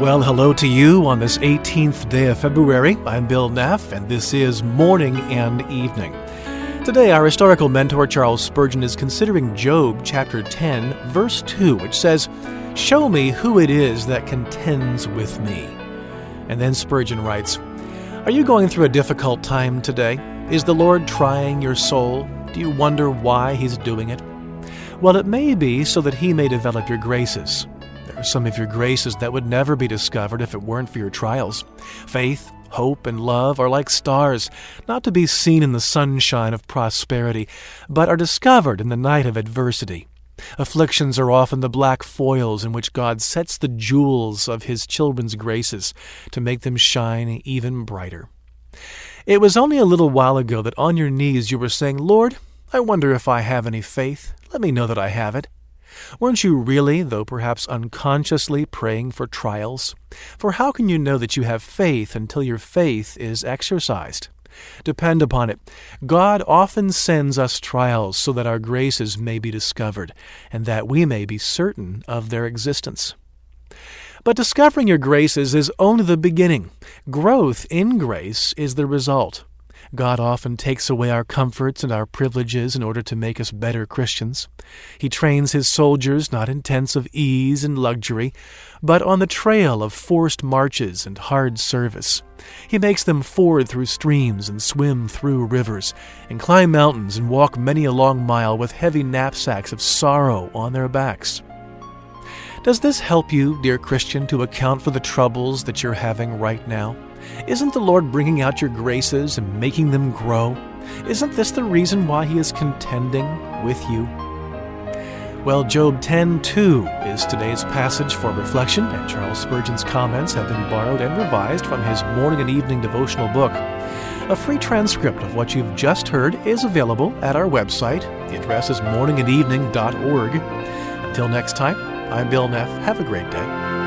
Well, hello to you on this 18th day of February. I'm Bill Neff, and this is Morning and Evening. Today, our historical mentor Charles Spurgeon is considering Job chapter 10, verse 2, which says, Show me who it is that contends with me. And then Spurgeon writes, Are you going through a difficult time today? Is the Lord trying your soul? Do you wonder why He's doing it? Well, it may be so that He may develop your graces some of your graces that would never be discovered if it weren't for your trials. Faith, hope, and love are like stars, not to be seen in the sunshine of prosperity, but are discovered in the night of adversity. Afflictions are often the black foils in which God sets the jewels of His children's graces to make them shine even brighter. It was only a little while ago that on your knees you were saying, Lord, I wonder if I have any faith. Let me know that I have it. Weren't you really, though perhaps unconsciously, praying for trials? For how can you know that you have faith until your faith is exercised? Depend upon it, God often sends us trials so that our graces may be discovered, and that we may be certain of their existence. But discovering your graces is only the beginning. Growth in grace is the result. God often takes away our comforts and our privileges in order to make us better Christians. He trains his soldiers not in tents of ease and luxury, but on the trail of forced marches and hard service. He makes them ford through streams and swim through rivers, and climb mountains and walk many a long mile with heavy knapsacks of sorrow on their backs. Does this help you, dear Christian, to account for the troubles that you're having right now? Isn't the Lord bringing out your graces and making them grow? Isn't this the reason why He is contending with you? Well, Job 10:2 is today's passage for reflection, and Charles Spurgeon's comments have been borrowed and revised from his morning and evening devotional book. A free transcript of what you've just heard is available at our website. The address is morningandevening.org. Until next time, I'm Bill Neff. Have a great day.